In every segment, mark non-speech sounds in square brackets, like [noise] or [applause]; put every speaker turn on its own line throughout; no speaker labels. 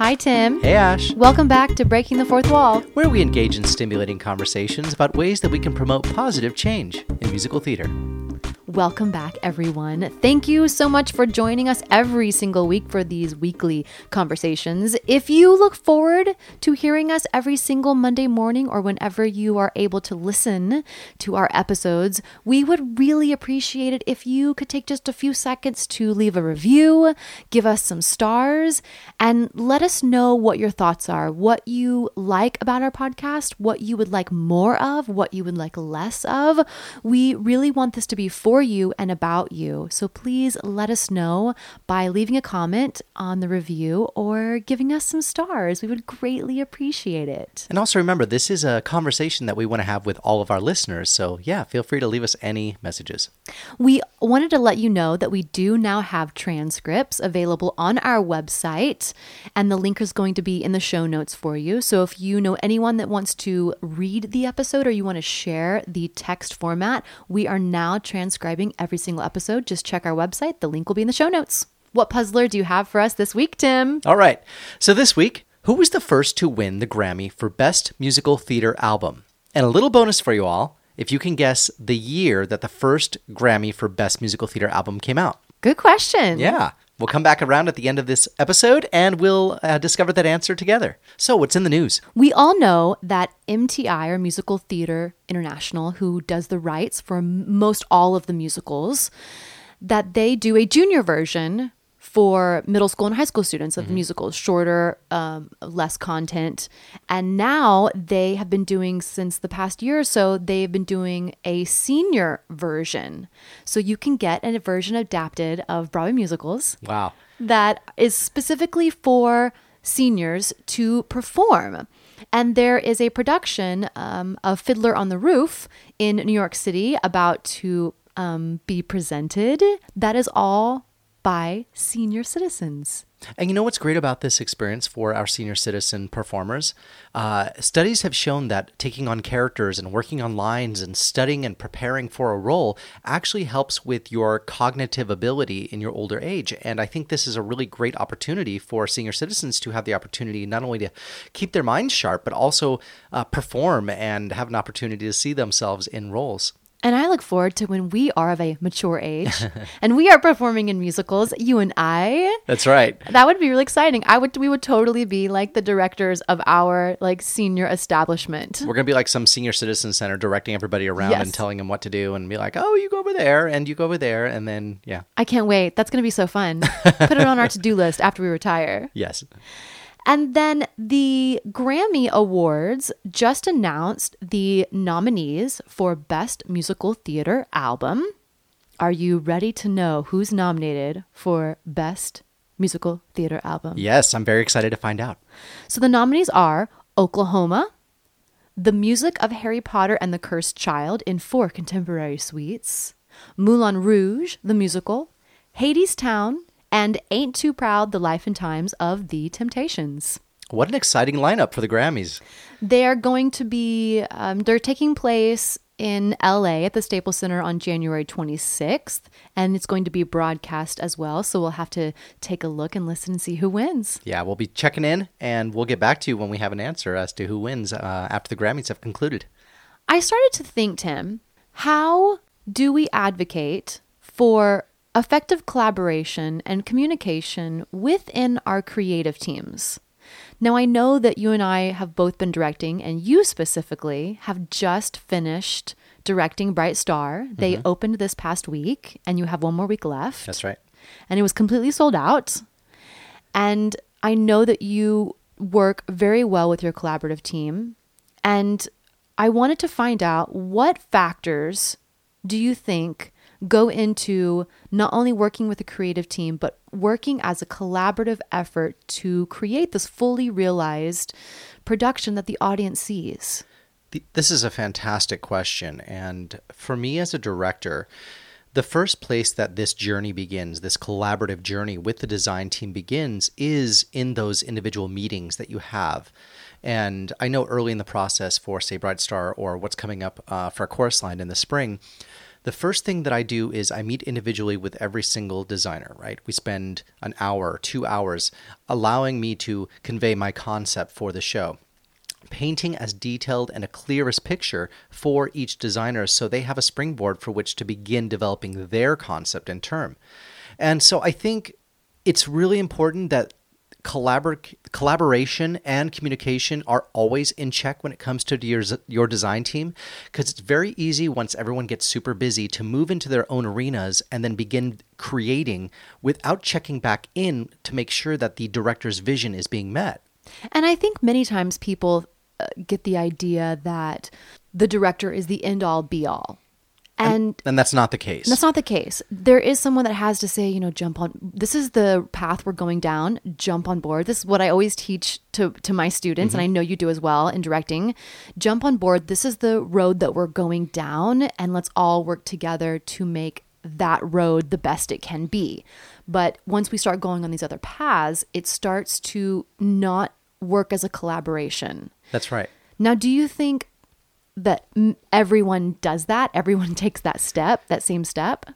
Hi, Tim.
Hey, Ash.
Welcome back to Breaking the Fourth Wall.
Where we engage in stimulating conversations about ways that we can promote positive change in musical theater.
Welcome back, everyone. Thank you so much for joining us every single week for these weekly conversations. If you look forward to hearing us every single Monday morning or whenever you are able to listen to our episodes, we would really appreciate it if you could take just a few seconds to leave a review, give us some stars, and let us know what your thoughts are, what you like about our podcast, what you would like more of, what you would like less of. We really want this to be for you and about you. So please let us know by leaving a comment on the review or giving us some stars. We would greatly appreciate it.
And also remember, this is a conversation that we want to have with all of our listeners. So, yeah, feel free to leave us any messages.
We wanted to let you know that we do now have transcripts available on our website, and the link is going to be in the show notes for you. So if you know anyone that wants to read the episode or you want to share the text format, we are now transcribing every single episode. Just check our website, the link will be in the show notes. What puzzler do you have for us this week, Tim?
All right. So, this week, who was the first to win the Grammy for Best Musical Theater Album? And a little bonus for you all if you can guess the year that the first Grammy for Best Musical Theater Album came out.
Good question.
Yeah. We'll come back around at the end of this episode and we'll uh, discover that answer together. So, what's in the news?
We all know that MTI, or Musical Theater International, who does the rights for most all of the musicals, that they do a junior version for middle school and high school students of the musicals, shorter, um, less content. And now they have been doing, since the past year or so, they've been doing a senior version. So you can get a version adapted of Broadway musicals
Wow.
that is specifically for seniors to perform. And there is a production um, of Fiddler on the Roof in New York City about to um, be presented. That is all by senior citizens.
And you know what's great about this experience for our senior citizen performers? Uh, studies have shown that taking on characters and working on lines and studying and preparing for a role actually helps with your cognitive ability in your older age. And I think this is a really great opportunity for senior citizens to have the opportunity not only to keep their minds sharp, but also uh, perform and have an opportunity to see themselves in roles.
And I look forward to when we are of a mature age [laughs] and we are performing in musicals, you and I.
That's right.
That would be really exciting. I would we would totally be like the directors of our like senior establishment.
We're going to be like some senior citizen center directing everybody around
Yes.
and telling them what to do and be like, oh, you go over there and you go over there. And then, yeah,
I can't wait. That's going to be so fun. [laughs] Put it on our to-do list after we retire.
yes.
And then the Grammy Awards just announced the nominees for Best Musical Theater Album. Are you ready to know who's nominated for Best Musical Theater Album?
Yes, I'm very excited to find out.
So the nominees are Oklahoma, the music of Harry Potter and the Cursed Child in four contemporary suites, Moulin Rouge, the musical, Hadestown, and Ain't Too Proud, the life and times of the Temptations.
What an exciting lineup for the Grammys.
They are going to be, um, they're taking place in LA at the Staples Center on January 26th, and it's going to be broadcast as well. So we'll have to take a look and listen and see who wins.
Yeah, we'll be checking in and we'll get back to you when we have an answer as to who wins uh, after the Grammys have concluded.
I started to think, Tim, how do we advocate for effective collaboration and communication within our creative teams? Now, I know that you and I have both been directing, and you specifically have just finished directing Bright Star. They mm-hmm. opened this past week, and you have one more week left
That's right.
and it was completely sold out. And I know that you work very well with your collaborative team. And I wanted to find out what factors do you think go into not only working with a creative team, but working as a collaborative effort to create this fully realized production that the audience sees?
This is a fantastic question. And for me as a director, the first place that this journey begins, this collaborative journey with the design team begins, is in those individual meetings that you have. And I know early in the process for, say, Bright Star or what's coming up uh, for a chorus line in the spring, the first thing that I do is I meet individually with every single designer, right? We spend an hour, two hours allowing me to convey my concept for the show. Painting as detailed and a clearest picture for each designer so they have a springboard for which to begin developing their concept and term. And so I think it's really important that collabor- collaboration and communication are always in check when it comes to your, your design team because it's very easy once everyone gets super busy to move into their own arenas and then begin creating without checking back in to make sure that the director's vision is being met.
And I think many times people uh, get the idea that the director is the end all be all. And,
and that's not the case.
That's not the case. There is someone that has to say, you know, jump on. This is the path we're going down. Jump on board. This is what I always teach to to my students, mm-hmm. and I know you do as well in directing. Jump on board. This is the road that we're going down, and let's all work together to make that road the best it can be. But once we start going on these other paths, it starts to not work as a collaboration.
That's right.
Now, do you think that everyone does that? Everyone [laughs] takes that step, that same step?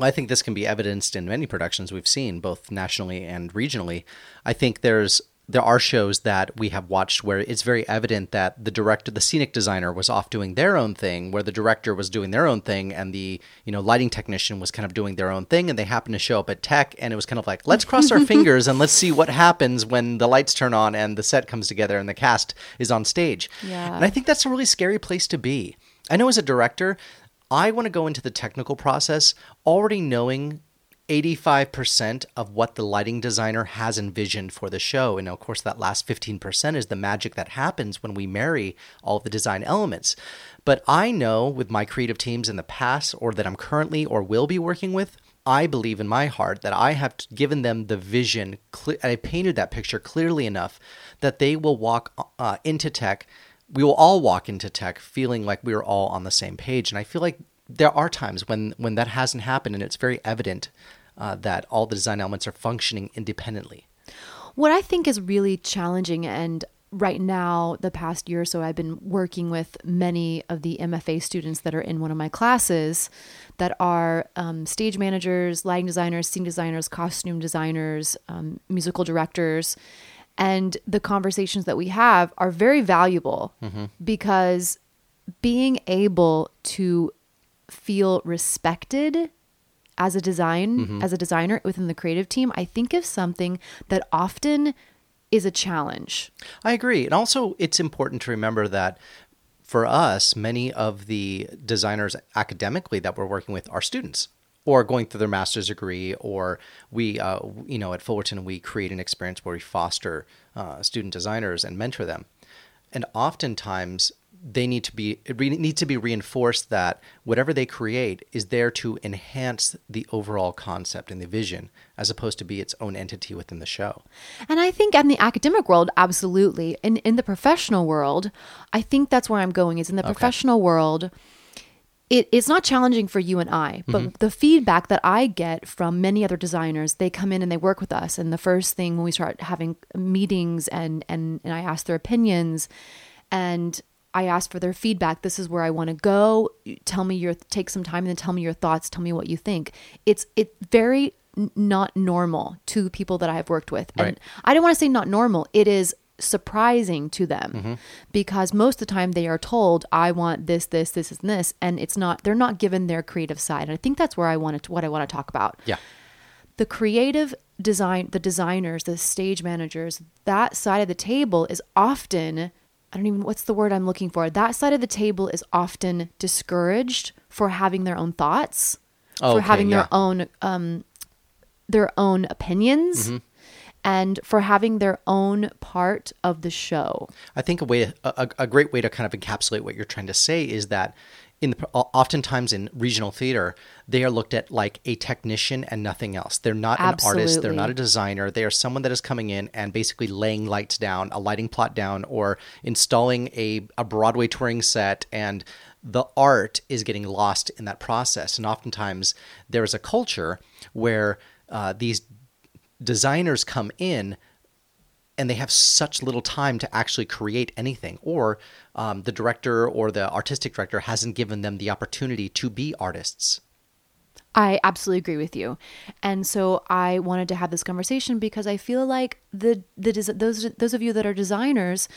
I think this can be evidenced in many productions we've seen, both nationally and regionally. I think there's there are shows that we have watched where it's very evident that the director the scenic designer was off doing their own thing where the director was doing their own thing and the you know lighting technician was kind of doing their own thing and they happened to show up at tech and it was kind of like let's cross our [laughs] fingers and let's see what happens when the lights turn on and the set comes together and the cast is on stage
yeah.
and i think that's a really scary place to be i know as a director I want to go into the technical process already knowing 85% of what the lighting designer has envisioned for the show. And of course, that last 15% is the magic that happens when we marry all the design elements. But I know with my creative teams in the past, or that I'm currently or will be working with, I believe in my heart that I have given them the vision, and I painted that picture clearly enough that they will walk uh, into tech. We will all walk into tech feeling like we are all on the same page. And I feel like there are times when when that hasn't happened and it's very evident uh, that all the design elements are functioning independently.
What I think is really challenging and right now the past year or so I've been working with many of the MFA students that are in one of my classes that are um, stage managers, lighting designers, scene designers, costume designers, um, musical directors. And the conversations that we have are very valuable mm-hmm. because being able to feel respected as a design mm-hmm. as a designer within the creative team i think is something that often is a challenge.
I agree. And also it's important to remember that for us many of the designers academically that we're working with are students or going through their master's degree or we uh, you know at fullerton we create an experience where we foster uh, student designers and mentor them. And oftentimes they need to be it re- needs to be reinforced that whatever they create is there to enhance the overall concept and the vision as opposed to be its own entity within the show.
And I think in the academic world absolutely. In in the professional world, I think that's where I'm going is in the okay. professional world it, it's not challenging for you and I, but mm-hmm. the feedback that I get from many other designers, they come in and they work with us. And the first thing when we start having meetings and, and, and I ask their opinions and I ask for their feedback. This is where I want to go. Tell me your take some time and then tell me your thoughts. Tell me what you think. It's it's very not normal to people that I've worked with.
Right.
And I don't want to say not normal. It is surprising to them mm-hmm. because most of the time they are told I want this this this and this and it's not they're not given their creative side. And I think that's where I wanted to what I want to talk about.
Yeah.
The creative design the designers, the stage managers, that side of the table is often I don't even what's the word I'm looking for. That side of the table is often discouraged for having their own thoughts, oh, for okay, having yeah. their own um, their own opinions. Mm-hmm. And for having their own part of the show.
I think a way, a, a great way to kind of encapsulate what you're trying to say is that in the, oftentimes in regional theater, they are looked at like a technician and nothing else. They're not Absolutely. an artist. They're not a designer. They are someone that is coming in and basically laying lights down, a lighting plot down, or installing a, a Broadway touring set. And the art is getting lost in that process. And oftentimes there is a culture where uh, these designers come in and they have such little time to actually create anything, or um, the director or the artistic director hasn't given them the opportunity to be artists.
I absolutely agree with you. And so I wanted to have this conversation because I feel like the the those those of you that are designers,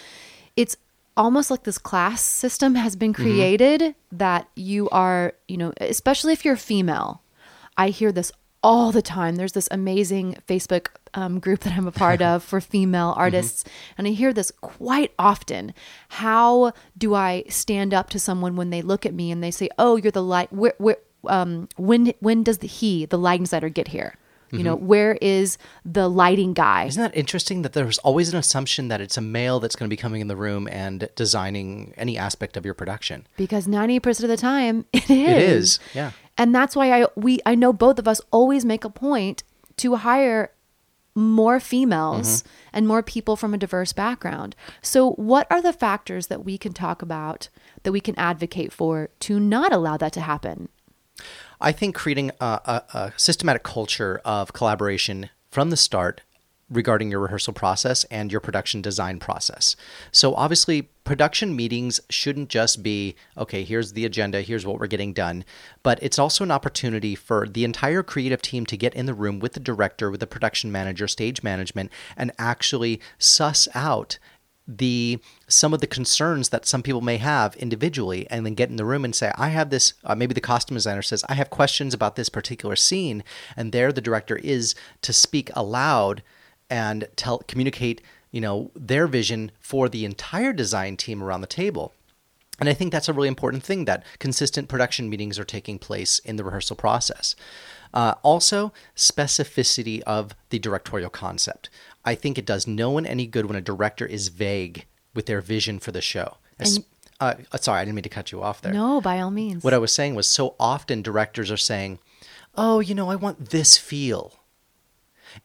it's almost like this class system has been created that you are, you know, especially if you're female. I hear this all the time. There's this amazing Facebook um, group that I'm a part of for female [laughs] artists, and I hear this quite often. How do I stand up to someone when they look at me and they say, "Oh, you're the light"? Where, where, um, when when does the he, the lighting designer, get here? You know, where is the lighting guy?
Isn't that interesting that there's always an assumption that it's a male that's going to be coming in the room and designing any aspect of your production?
Because ninety percent of the time, [laughs] it is.
It is, yeah.
And that's why I we I know both of us always make a point to hire more females mm-hmm. and more people from a diverse background. So what are the factors that we can talk about that we can advocate for to not allow that to happen?
I think creating a, a, a systematic culture of collaboration from the start regarding your rehearsal process and your production design process. So, obviously, production meetings shouldn't just be, okay, here's the agenda, here's what we're getting done, but it's also an opportunity for the entire creative team to get in the room with the director, with the production manager, stage management, and actually suss out the some of the concerns that some people may have individually and then get in the room and say i have this uh, maybe the costume designer says i have questions about this particular scene and there the director is to speak aloud and tell communicate you know their vision for the entire design team around the table and I think that's a really important thing that consistent production meetings are taking place in the rehearsal process. Uh, also, specificity of the directorial concept. I think it does no one any good when a director is vague with their vision for the show. Es- uh, sorry, I didn't mean to cut you off there.
No, by all means.
What I was saying was so often directors are saying, oh, you know, I want this feel.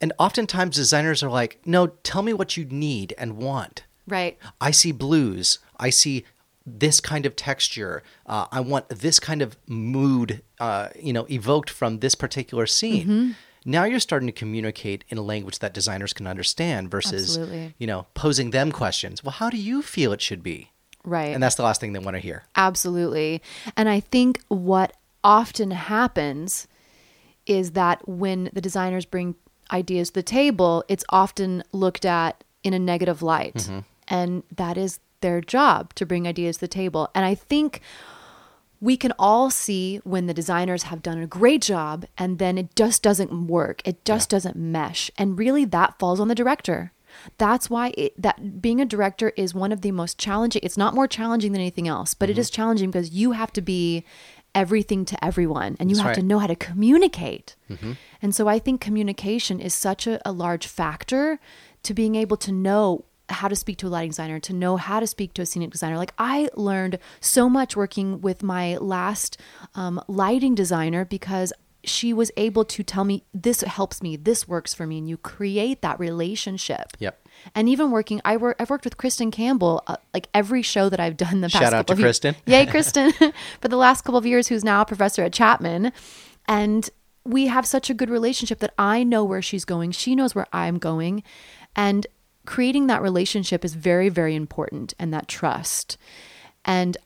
And oftentimes designers are like, no, tell me what you need and want.
right.
I see blues. I see this kind of texture. Uh, I want this kind of mood, uh, you know, evoked from this particular scene.
Mm-hmm.
Now you're starting to communicate in a language that designers can understand versus,
Absolutely.
you know, posing them questions. Well, how do you feel it should be?
Right.
And that's the last thing they want to hear.
Absolutely. And I think what often happens is that when the designers bring ideas to the table, it's often looked at in a negative light. Mm-hmm. And that is their job to bring ideas to the table. And I think we can all see when the designers have done a great job and then it just doesn't work. It just doesn't mesh. And really that falls on the director. That's why it, that being a director is one of the most challenging. It's not more challenging than anything else, but it mm-hmm. is challenging because you have to be everything to everyone and you
That's
have to know how to communicate. And so I think communication is such a, a large factor to being able to know how to speak to a lighting designer, to know how to speak to a scenic designer. Like I learned so much working with my last um, lighting designer because she was able to tell me this helps me, this works for me, and you create that relationship.
Yep.
And even working, I work, I've worked with Kristen Campbell, uh, like every show that I've done the past.
Shout out to Kristen. [laughs]
Yay, [laughs] Kristen! [laughs] For the last couple of years, who's now a professor at Chapman, and we have such a good relationship that I know where she's going, she knows where I'm going, and creating that relationship is very, very important, and that trust. And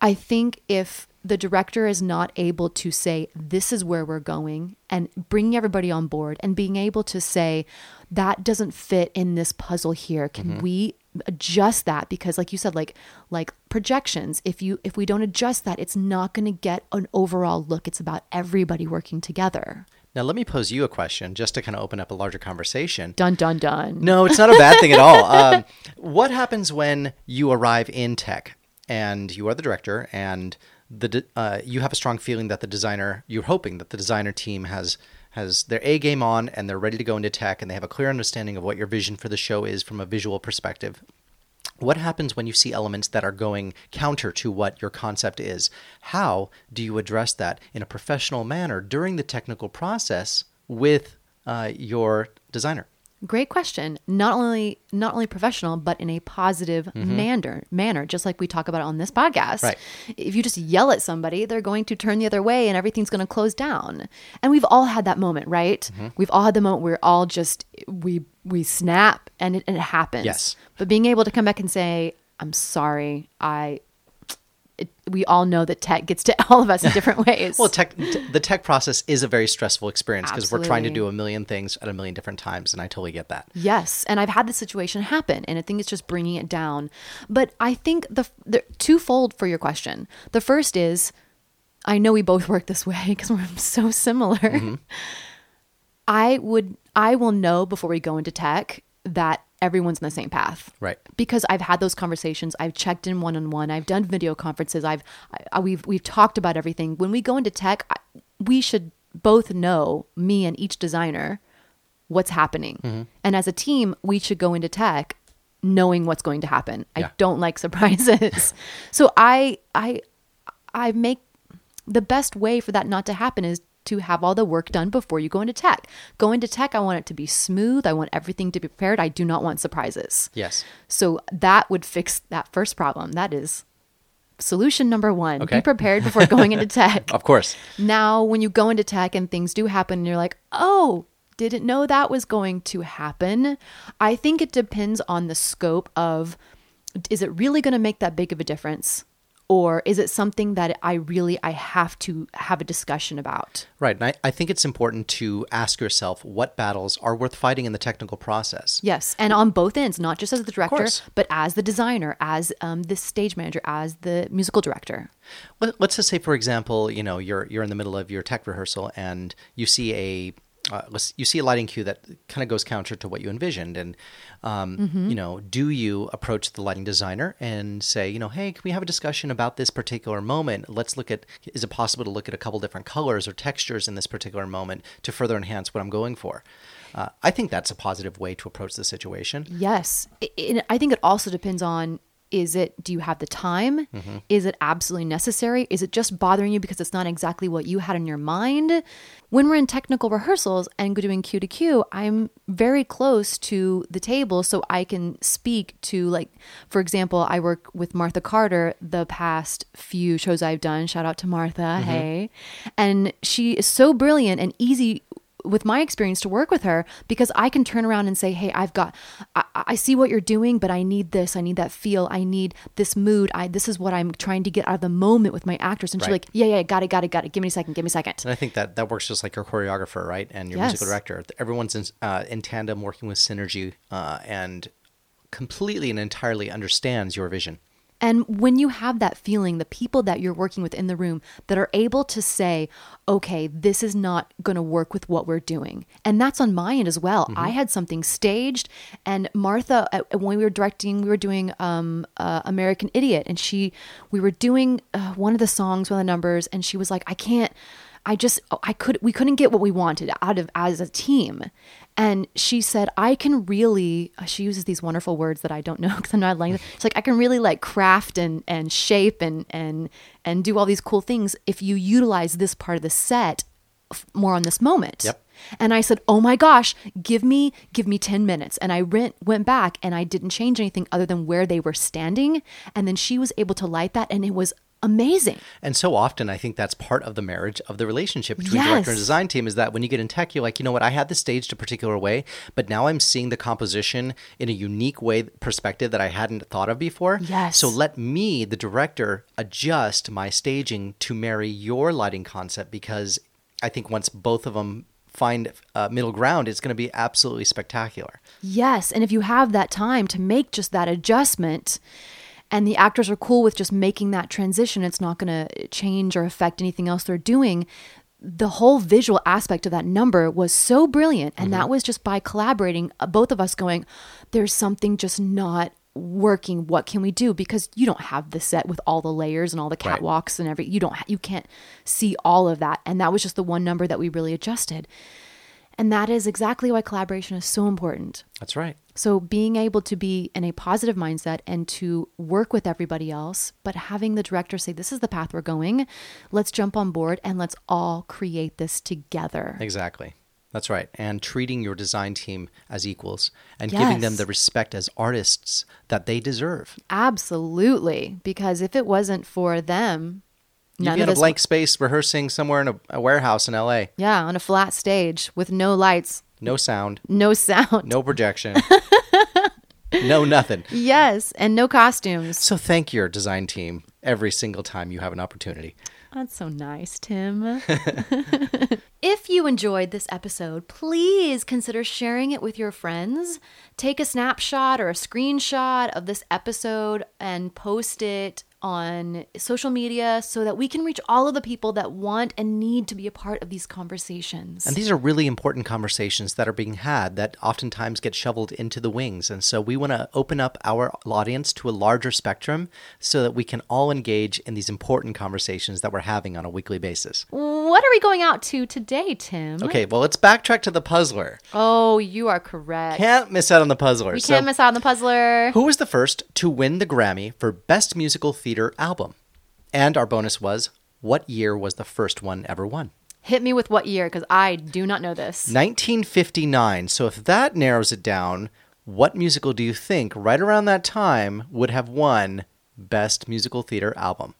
I think if the director is not able to say, this is where we're going, and bringing everybody on board, and being able to say, that doesn't fit in this puzzle here. Can we adjust that? Because, like you said, like like projections, if you if we don't adjust that, it's not going to get an overall look. It's about everybody working together.
Now, let me pose you a question just to kind of open up a larger conversation.
Dun dun dun.
No, it's not a bad thing at all. [laughs] Um, what happens when you arrive in tech and you are the director and the uh, you have a strong feeling that the designer you're hoping that the designer team has has their A game on and they're ready to go into tech and they have a clear understanding of what your vision for the show is from a visual perspective. What happens when you see elements that are going counter to what your concept is? How do you address that in a professional manner during the technical process with uh, your designer?
Great question. Not only not only professional, but in a positive mm-hmm. manner. Manner, just like we talk about on this podcast.
Right.
If you just yell at somebody, they're going to turn the other way, and everything's going to close down. And we've all had that moment, right? Mm-hmm. We've all had the moment where all just we we snap, and it, and it happens.
Yes.
But being able to come back and say, "I'm sorry," I. We all know that tech gets to [laughs] all of us in different [laughs] ways.
Well, tech, t- the tech process is a very stressful experience because we're trying to do a million things at a million different times, and I totally get that.
Yes, and I've had this situation happen, and I think it's just bringing it down. But I think the, the twofold for your question. The first is, I know we both [laughs] work this way because we're so similar. Mm-hmm. I would, I will know before we go into tech that everyone's in the same path,
Right.
Because I've had those conversations. I've checked in one on one. I've done video conferences. I've, I, we've, we've talked about everything. When we go into tech, I, we should both know me and each designer what's happening. Mm-hmm. And as a team, we should go into tech knowing what's going to happen.
Yeah.
I don't like [laughs] surprises. so I I I make the best way for that not to happen is to have all the work done before you go into tech. Go into tech, I want it to be smooth. I want everything to be prepared. I do not want surprises.
Yes.
So that would fix that first problem. That is solution number 1.
Okay.
Be prepared before going into [laughs] tech.
Of course.
Now, when you go into tech and things do happen, and you're like, oh, didn't know that was going to happen. I think it depends on the scope of is it really going to make that big of a difference? Or is it something that I really I have to have a discussion about?
Right. And I, I think it's important to ask yourself what battles are worth fighting in the technical process.
Yes, and on both ends, not just as the director, but as the designer, as um, the stage manager, as the musical director.
Let- Let's just say, for example, you know, you're you're in the middle of your tech rehearsal and you see a uh, you see a lighting cue that kind of goes counter to what you envisioned, and um, you know, do you approach the lighting designer and say, you know, hey, can we have a discussion about this particular moment? Let's look at is it possible to look at a couple different colors or textures in this particular moment to further enhance what I'm going for? Uh, I think that's a positive way to approach the situation.
Yes. I- I I think it also depends on is it do you have the time? Mm-hmm. Is it absolutely necessary? Is it just bothering you because it's not exactly what you had in your mind? When we're in technical rehearsals and doing cue to cue, I'm very close to the table so I can speak to like for example, I work with Martha Carter the past few shows I've done. Shout out to Martha. Mm-hmm. Hey. And she is so brilliant and easy with my experience to work with her because I can turn around and say, Hey, I've got, I, I see what you're doing, but I need this. I need that feel. I need this mood. I, this is what I'm trying to get out of the moment with my actors. And she's like, Yeah, yeah, got it, got it, got it. Give me a second. Give me a second.
And I think that that works just like your choreographer, right? And your
Yes.
musical director. Everyone's in, uh, in tandem, working with synergy, uh, and completely and entirely understands your vision.
And when you have that feeling, the people that you're working with in the room that are able to say, okay, this is not going to work with what we're doing. And that's on my end as well. I had something staged, and Martha, uh, when we were directing, we were doing um, uh, American Idiot, and she, we were doing uh, one of the songs, one of the numbers, and she was like, I can't. I just I could we couldn't get what we wanted out of as a team. And she said, I can really uh, she uses these wonderful words that I don't know [laughs] because I'm not language. she's like I can really like craft and and shape and and and do all these cool things if you utilize this part of the set f- more on this moment.
Yep.
And I said, "Oh my gosh, give me give me 10 minutes." And I went went back and I didn't change anything other than where they were standing, and then she was able to light that and it was amazing.
And so often, I think that's part of the marriage of the relationship between director and design team is that when you get in tech, you're like, you know what, I had this staged a particular way, but now I'm seeing the composition in a unique way perspective that I hadn't thought of before.
Yes.
So let me, the director, adjust my staging to marry your lighting concept because I think once both of them find uh, middle ground, it's going to be absolutely spectacular.
Yes. And if you have that time to make just that adjustment and the actors are cool with just making that transition, it's not going to change or affect anything else they're doing. The whole visual aspect of that number was so brilliant. And that was just by collaborating, uh, both of us going, there's something just not working. What can we do? Because you don't have the set with all the layers and all the
Right.
catwalks and every, you don't, ha- you can't see all of that. And that was just the one number that we really adjusted. And that is exactly why collaboration is so important.
That's right.
So being able to be in a positive mindset and to work with everybody else, but having the director say, This is the path we're going. Let's jump on board and let's all create this together.
Exactly. That's right. And treating your design team as equals and giving them the respect as artists that they deserve.
Absolutely. Because if it wasn't for them,
You'd
none
be
of
in a blank space rehearsing somewhere in a, a warehouse in LA.
yeah, on a flat stage with no lights,
No sound,
no sound.
no projection, [laughs] no nothing.
Yes, and no costumes.
So thank your design team every single time you have an opportunity.
That's so nice, Tim. [laughs] [laughs] if you enjoyed this episode, please consider sharing it with your friends. Take a snapshot or a screenshot of this episode and post it on social media so that we can reach all of the people that want and need to be a part of these conversations.
And these are really important conversations that are being had that oftentimes get shoveled into the wings. And so we want to open up our audience to a larger spectrum so that we can all engage in these important conversations that we're having on a weekly basis.
what are we going out to today, Tim?
Okay, well, let's backtrack to the puzzler.
Oh, you are correct.
Can't miss out on the puzzler.
we
So-
can't miss out on the puzzler.
Who was the first to win the Grammy for Best Musical Theater Album? And our bonus was what year was the first one ever won?
Hit me with what year because I do not know this.
1959. So if that narrows it down, what musical do you think right around that time would have won Best Musical Theater Album?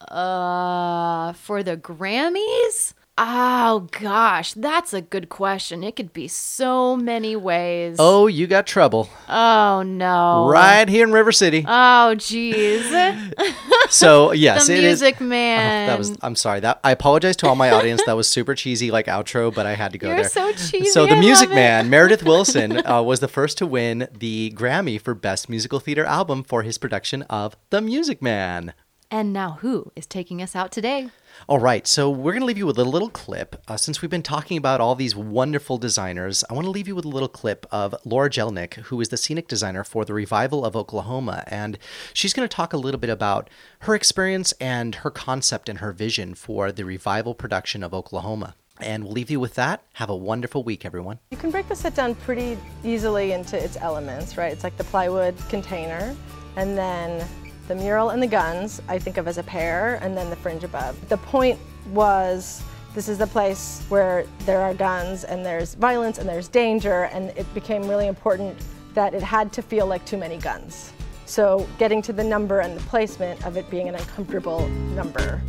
Uh, for the Grammys? Oh gosh, that's a good question. It could be so many ways.
Oh, you got trouble.
Oh, no.
Right here in River City.
Oh jeez. [laughs]
So, [laughs] yes,
the
it is.
music man.
That was. I'm sorry. That I apologize to all my audience. That was super cheesy, like outro, but I had to go
You're
there.
so cheesy,
So the
I
Music. Man, [laughs] Meredith Willson, uh, was the first to win the Grammy for Best Musical Theater Album for his production of The Music Man.
And now who is taking us out today?
All right, so we're going to leave you with a little clip. Uh, since we've been talking about all these wonderful designers, I want to leave you with a little clip of Laura Jellinek, who is the scenic designer for the Revival of Oklahoma. And she's going to talk a little bit about her experience and her concept and her vision for the Revival production of Oklahoma. And we'll leave you with that. Have a wonderful week, everyone.
You can break the set down pretty easily into its elements, right? It's like the plywood container, and then the mural and the guns, I think of as a pair, and then the fringe above. The point was this is the place where there are guns and there's violence and there's danger, and it became really important that it had to feel like too many guns. So getting to the number and the placement of it being an uncomfortable number